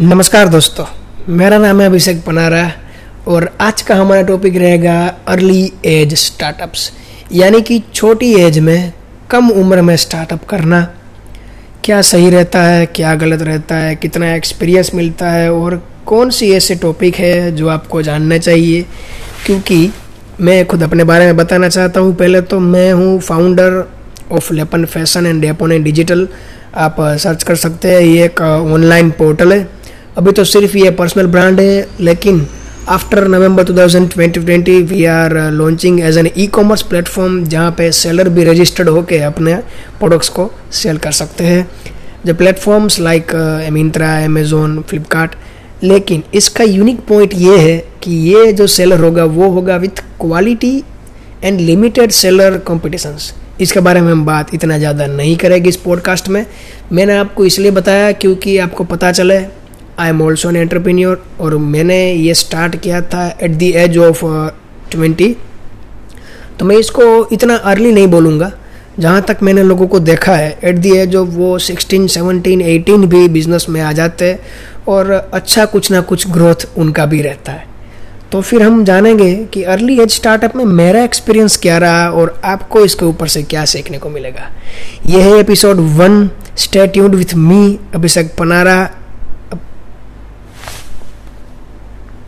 नमस्कार दोस्तों, मेरा नाम है अभिषेक पनारा और आज का हमारा टॉपिक रहेगा अर्ली एज स्टार्टअप्स यानी कि छोटी एज में कम उम्र में स्टार्टअप करना। क्या सही रहता है, क्या गलत रहता है, कितना एक्सपीरियंस मिलता है और कौन सी ऐसे टॉपिक है जो आपको जानना चाहिए? क्योंकि मैं खुद अपने बारे में बताना चाहता हूँ। पहले तो मैं हूँ founder of Lepan fashion and Depon digital आप सर्च कर सकते हैं, ये एक ऑनलाइन पोर्टल है। अभी तो सिर्फ़ ये पर्सनल ब्रांड है, लेकिन after November 2020 we are launching as an e commerce platform जहाँ पे सेलर भी रजिस्टर्ड होके अपने प्रोडक्ट्स को सेल कर सकते हैं। जो platforms like Myntra Amazon Flipkart लेकिन इसका यूनिक पॉइंट ये है कि ये जो सेलर होगा, वो होगा with quality and limited seller competitions इसके बारे में हम बात इतना ज़्यादा नहीं करेंगे इस पॉडकास्ट में। मैंने आपको इसलिए बताया क्योंकि आपको पता चले I am also an entrepreneur और मैंने ये स्टार्ट किया था at the age of twenty तो मैं इसको इतना अर्ली नहीं बोलूँगा। जहाँ तक मैंने लोगों को देखा है एट दी एज ऑफ़ वो सिक्सटीन सेवनटीन एटीन भी बिज़नेस में आ जाते हैं, और अच्छा कुछ ना कुछ ग्रोथ उनका भी रहता है। तो फिर हम जानेंगे कि अर्ली एज स्टार्टअप में मेरा एक्सपीरियंस क्या रहा, और आपको इसके ऊपर से क्या सीखने को मिलेगा। यह है episode one stay tuned with me Abhishek Panara.